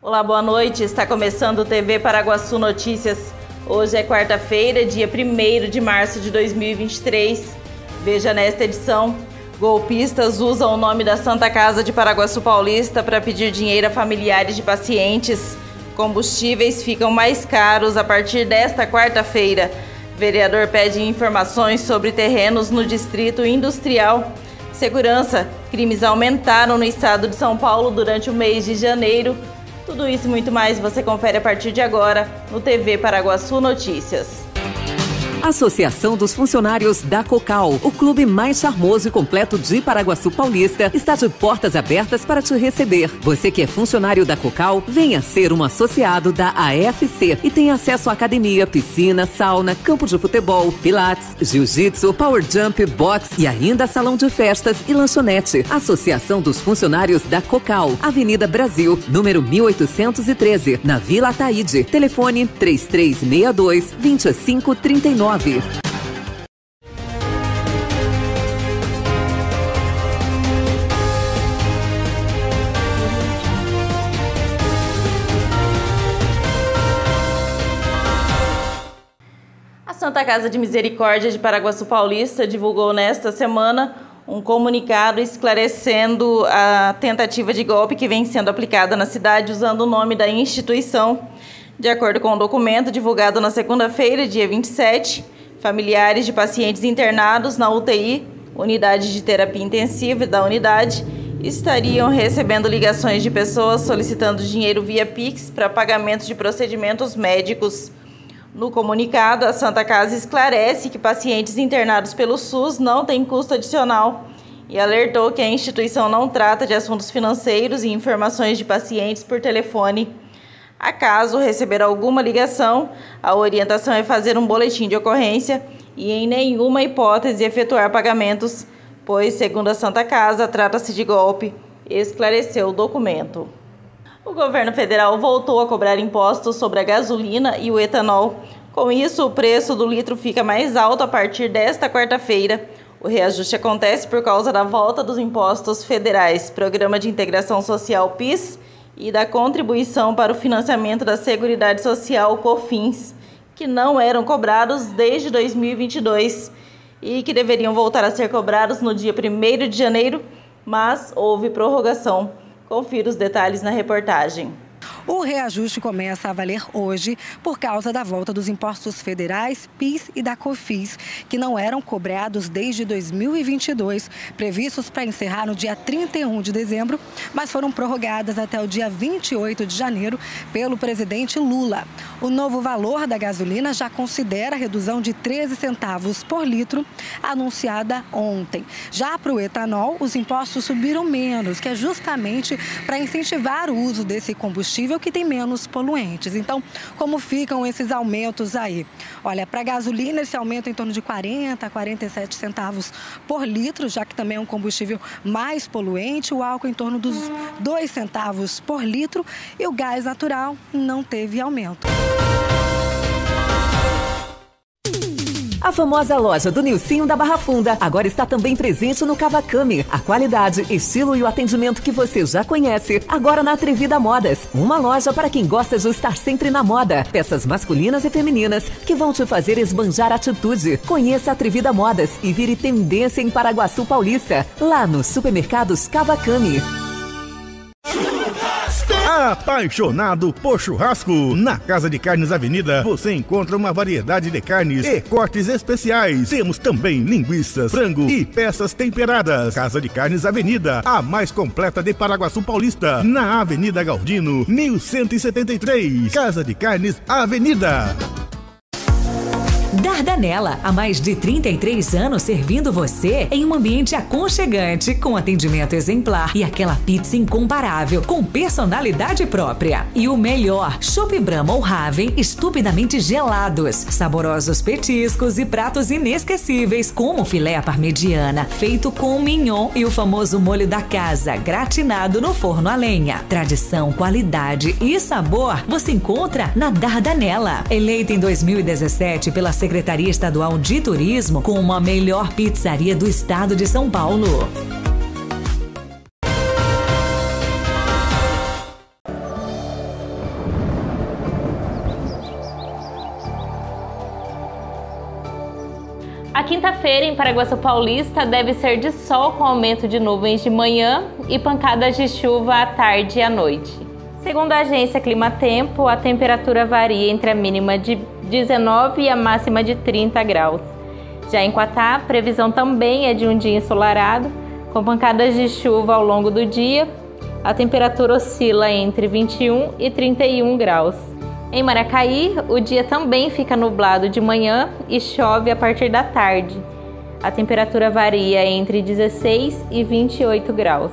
Olá, boa noite. Está começando o TV Paraguaçu Notícias. Hoje é quarta-feira, dia 1 de março de 2023. Veja nesta edição: golpistas usam o nome da Santa Casa de Paraguaçu Paulista para pedir dinheiro a familiares de pacientes. Combustíveis ficam mais caros a partir desta quarta-feira. Vereador pede informações sobre terrenos no Distrito Industrial. Segurança: crimes aumentaram no estado de São Paulo durante o mês de janeiro. Tudo isso e muito mais você confere a partir de agora no TV Paraguaçu Notícias. Associação dos Funcionários da Cocal, o clube mais charmoso e completo de Paraguaçu Paulista, está de portas abertas para te receber. Você que é funcionário da Cocal, venha ser um associado da AFC e tem acesso à academia, piscina, sauna, campo de futebol, pilates, jiu-jitsu, power jump, box e ainda salão de festas e lanchonete. Associação dos Funcionários da Cocal, Avenida Brasil, número 1813, na Vila Ataíde. Telefone 3362 2539. A Santa Casa de Misericórdia de Paraguaçu Paulista divulgou nesta semana um comunicado esclarecendo a tentativa de golpe que vem sendo aplicada na cidade usando o nome da instituição de acordo com o um documento divulgado na segunda-feira, dia 27, familiares de pacientes internados na UTI, unidade de terapia intensiva da unidade, estariam recebendo ligações de pessoas solicitando dinheiro via Pix para pagamento de procedimentos médicos. No comunicado, a Santa Casa esclarece que pacientes internados pelo SUS não têm custo adicional e alertou que a instituição não trata de assuntos financeiros e informações de pacientes por telefone. Acaso receber alguma ligação, a orientação é fazer um boletim de ocorrência e em nenhuma hipótese efetuar pagamentos, pois, segundo a Santa Casa, trata-se de golpe, esclareceu o documento. O governo federal voltou a cobrar impostos sobre a gasolina e o etanol. Com isso, o preço do litro fica mais alto a partir desta quarta-feira. O reajuste acontece por causa da volta dos impostos federais, Programa de Integração Social PIS e da contribuição para o financiamento da Seguridade Social COFINS, que não eram cobrados desde 2022 e que deveriam voltar a ser cobrados no dia 1 de janeiro, mas houve prorrogação. Confira os detalhes na reportagem. O reajuste começa a valer hoje por causa da volta dos impostos federais, PIS e da COFIS, que não eram cobrados desde 2022, previstos para encerrar no dia 31 de dezembro, mas foram prorrogadas até o dia 28 de janeiro pelo presidente Lula. O novo valor da gasolina já considera a redução de 13 centavos por litro anunciada ontem. Já para o etanol, os impostos subiram menos, que é justamente para incentivar o uso desse combustível que tem menos poluentes. Então, como ficam esses aumentos aí? Olha, para gasolina esse aumento é em torno de 40 a 47 centavos por litro, já que também é um combustível mais poluente, o álcool em torno dos 2 centavos por litro e o gás natural não teve aumento. A famosa loja do Nilcinho da Barra Funda agora está também presente no Cavacame. A qualidade, estilo e o atendimento que você já conhece, agora na Atrevida Modas. Uma loja para quem gosta de estar sempre na moda. Peças masculinas e femininas que vão te fazer esbanjar atitude. Conheça a Atrevida Modas e vire tendência em Paraguaçu Paulista, lá nos supermercados Cavacame. Apaixonado por churrasco? Na Casa de Carnes Avenida você encontra uma variedade de carnes e cortes especiais. Temos também linguiças, frango e peças temperadas. Casa de Carnes Avenida, a mais completa de Paraguaçu Paulista, na Avenida Galdino, 1173. Casa de Carnes Avenida. Dardanella, há mais de 33 anos servindo você em um ambiente aconchegante, com atendimento exemplar e aquela pizza incomparável, com personalidade própria. E o melhor, Chopp Brahma ou Raven estupidamente gelados, saborosos petiscos e pratos inesquecíveis, como filé parmegiana, feito com mignon e o famoso molho da casa, gratinado no forno a lenha. Tradição, qualidade e sabor você encontra na Dardanella. Eleita em 2017 pela Secretaria Estadual de Turismo com uma melhor pizzaria do estado de São Paulo. A quinta-feira em Paraguaçu Paulista deve ser de sol com aumento de nuvens de manhã e pancadas de chuva à tarde e à noite. Segundo a agência Climatempo, a temperatura varia entre a mínima de 19 e a máxima de 30 graus. Já em Quatá, a previsão também é de um dia ensolarado, com pancadas de chuva ao longo do dia. A temperatura oscila entre 21 e 31 graus. Em Maracaí, o dia também fica nublado de manhã e chove a partir da tarde. A temperatura varia entre 16 e 28 graus.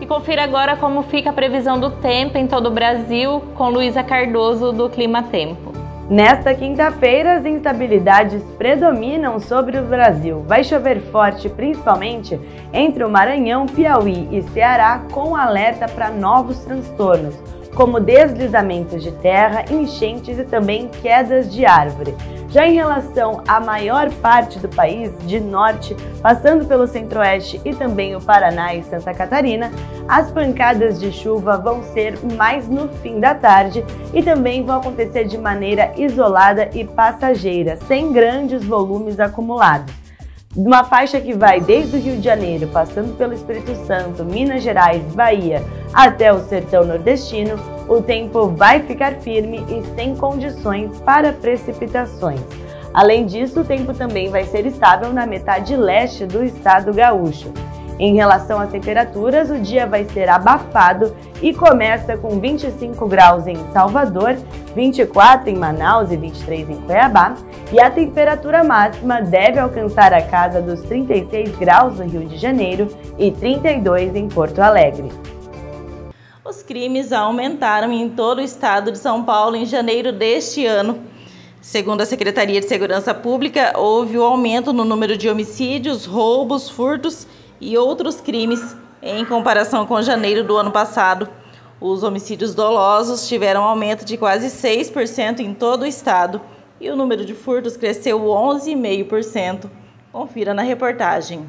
E confira agora como fica a previsão do tempo em todo o Brasil com Luísa Cardoso do Clima Tempo. Nesta quinta-feira, as instabilidades predominam sobre o Brasil. Vai chover forte, principalmente entre o Maranhão, Piauí e Ceará, com alerta para novos transtornos como deslizamentos de terra, enchentes e também quedas de árvore. Já em relação à maior parte do país, de norte, passando pelo centro-oeste e também o Paraná e Santa Catarina, as pancadas de chuva vão ser mais no fim da tarde e também vão acontecer de maneira isolada e passageira, sem grandes volumes acumulados uma faixa que vai desde o Rio de Janeiro, passando pelo Espírito Santo, Minas Gerais, Bahia, até o sertão nordestino, o tempo vai ficar firme e sem condições para precipitações. Além disso, o tempo também vai ser estável na metade leste do estado gaúcho. Em relação às temperaturas, o dia vai ser abafado e começa com 25 graus em Salvador, 24 em Manaus e 23 em Cuiabá, e a temperatura máxima deve alcançar a casa dos 36 graus no Rio de Janeiro e 32 em Porto Alegre. Os crimes aumentaram em todo o estado de São Paulo em janeiro deste ano. Segundo a Secretaria de Segurança Pública, houve o um aumento no número de homicídios, roubos, furtos e outros crimes em comparação com janeiro do ano passado. Os homicídios dolosos tiveram aumento de quase 6% em todo o estado e o número de furtos cresceu 11,5%. Confira na reportagem.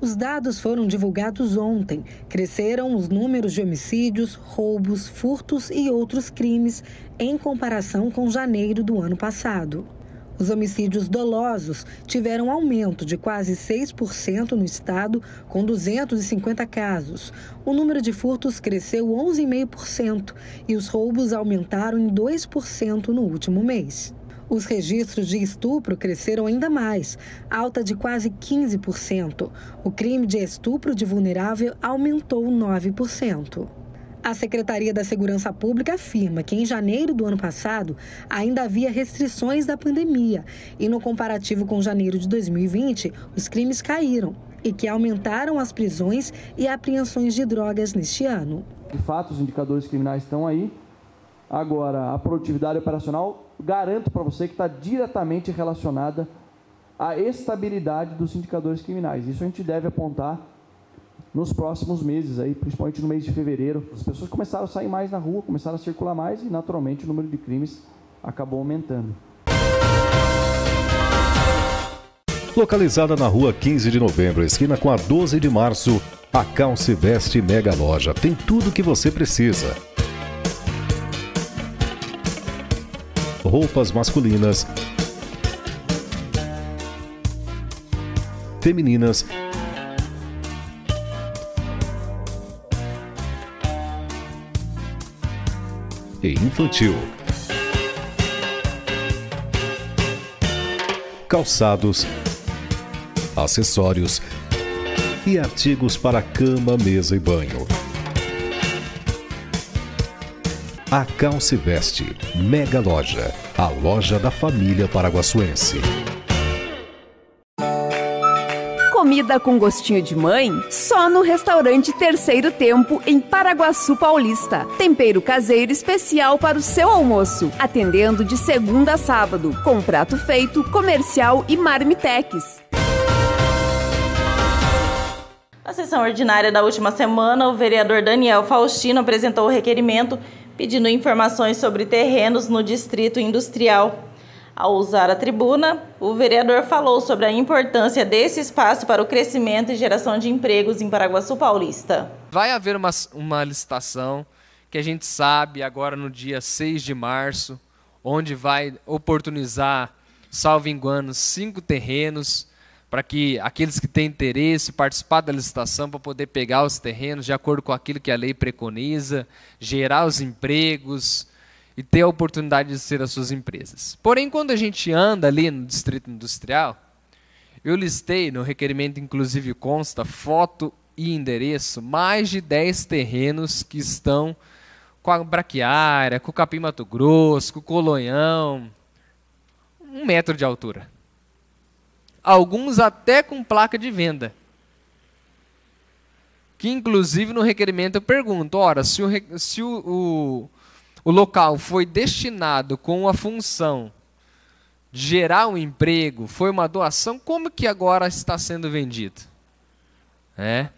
Os dados foram divulgados ontem. Cresceram os números de homicídios, roubos, furtos e outros crimes em comparação com janeiro do ano passado. Os homicídios dolosos tiveram aumento de quase 6% no estado, com 250 casos. O número de furtos cresceu 11,5% e os roubos aumentaram em 2% no último mês. Os registros de estupro cresceram ainda mais, alta de quase 15%. O crime de estupro de vulnerável aumentou 9%. A Secretaria da Segurança Pública afirma que em janeiro do ano passado ainda havia restrições da pandemia e, no comparativo com janeiro de 2020, os crimes caíram e que aumentaram as prisões e apreensões de drogas neste ano. De fato, os indicadores criminais estão aí. Agora, a produtividade operacional, garanto para você que está diretamente relacionada à estabilidade dos indicadores criminais. Isso a gente deve apontar nos próximos meses, aí, principalmente no mês de fevereiro. As pessoas começaram a sair mais na rua, começaram a circular mais e, naturalmente, o número de crimes acabou aumentando. Localizada na rua 15 de novembro, esquina com a 12 de março, a Calce Veste Mega Loja tem tudo o que você precisa. Roupas masculinas, femininas e infantil. Calçados, acessórios e artigos para cama, mesa e banho. A Calce Veste, Mega Loja, a loja da família paraguaçuense comida com gostinho de mãe? Só no restaurante Terceiro Tempo, em Paraguaçu Paulista. Tempero caseiro especial para o seu almoço, atendendo de segunda a sábado, com prato feito, comercial e marmitex. Na sessão ordinária da última semana, o vereador Daniel Faustino apresentou o requerimento pedindo informações sobre terrenos no Distrito Industrial. Ao usar a tribuna, o vereador falou sobre a importância desse espaço para o crescimento e geração de empregos em Paraguaçu Paulista. Vai haver uma, uma licitação que a gente sabe agora no dia 6 de março, onde vai oportunizar, salvo engano, cinco terrenos para que aqueles que têm interesse participar da licitação para poder pegar os terrenos de acordo com aquilo que a lei preconiza, gerar os empregos e ter a oportunidade de ser as suas empresas. Porém, quando a gente anda ali no distrito industrial, eu listei no requerimento, inclusive consta foto e endereço, mais de 10 terrenos que estão com a braquiária, com o capim Mato Grosso, com o colonhão, um metro de altura alguns até com placa de venda. Que inclusive no requerimento eu pergunto, ora, se o, se o, o, o local foi destinado com a função de gerar um emprego, foi uma doação, como que agora está sendo vendido? É.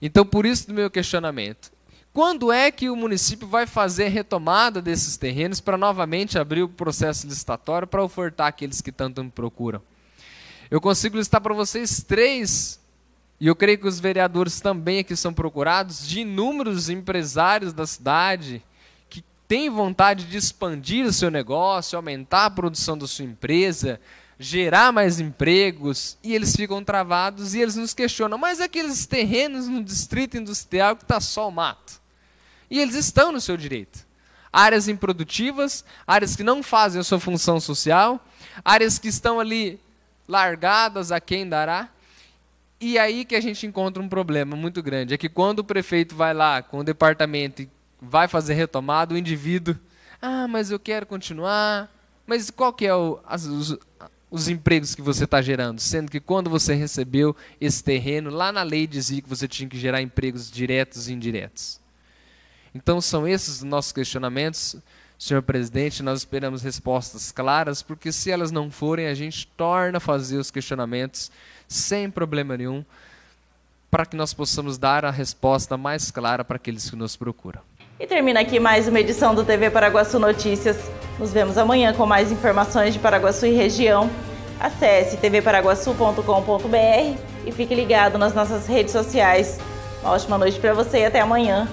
Então, por isso do meu questionamento. Quando é que o município vai fazer a retomada desses terrenos para novamente abrir o processo licitatório para ofertar aqueles que tanto me procuram? Eu consigo listar para vocês três, e eu creio que os vereadores também aqui são procurados, de inúmeros empresários da cidade têm vontade de expandir o seu negócio, aumentar a produção da sua empresa, gerar mais empregos, e eles ficam travados e eles nos questionam, mas aqueles terrenos no distrito industrial que está só o mato. E eles estão no seu direito. Áreas improdutivas, áreas que não fazem a sua função social, áreas que estão ali largadas a quem dará. E aí que a gente encontra um problema muito grande, é que quando o prefeito vai lá com o departamento e vai fazer retomada, o indivíduo, ah, mas eu quero continuar, mas qual que é o, as, os, os empregos que você está gerando? Sendo que quando você recebeu esse terreno, lá na lei dizia que você tinha que gerar empregos diretos e indiretos. Então são esses os nossos questionamentos. Senhor presidente, nós esperamos respostas claras, porque se elas não forem, a gente torna a fazer os questionamentos sem problema nenhum, para que nós possamos dar a resposta mais clara para aqueles que nos procuram. E termina aqui mais uma edição do TV Paraguaçu Notícias. Nos vemos amanhã com mais informações de Paraguaçu e região. Acesse tvparaguaçu.com.br e fique ligado nas nossas redes sociais. Uma ótima noite para você e até amanhã.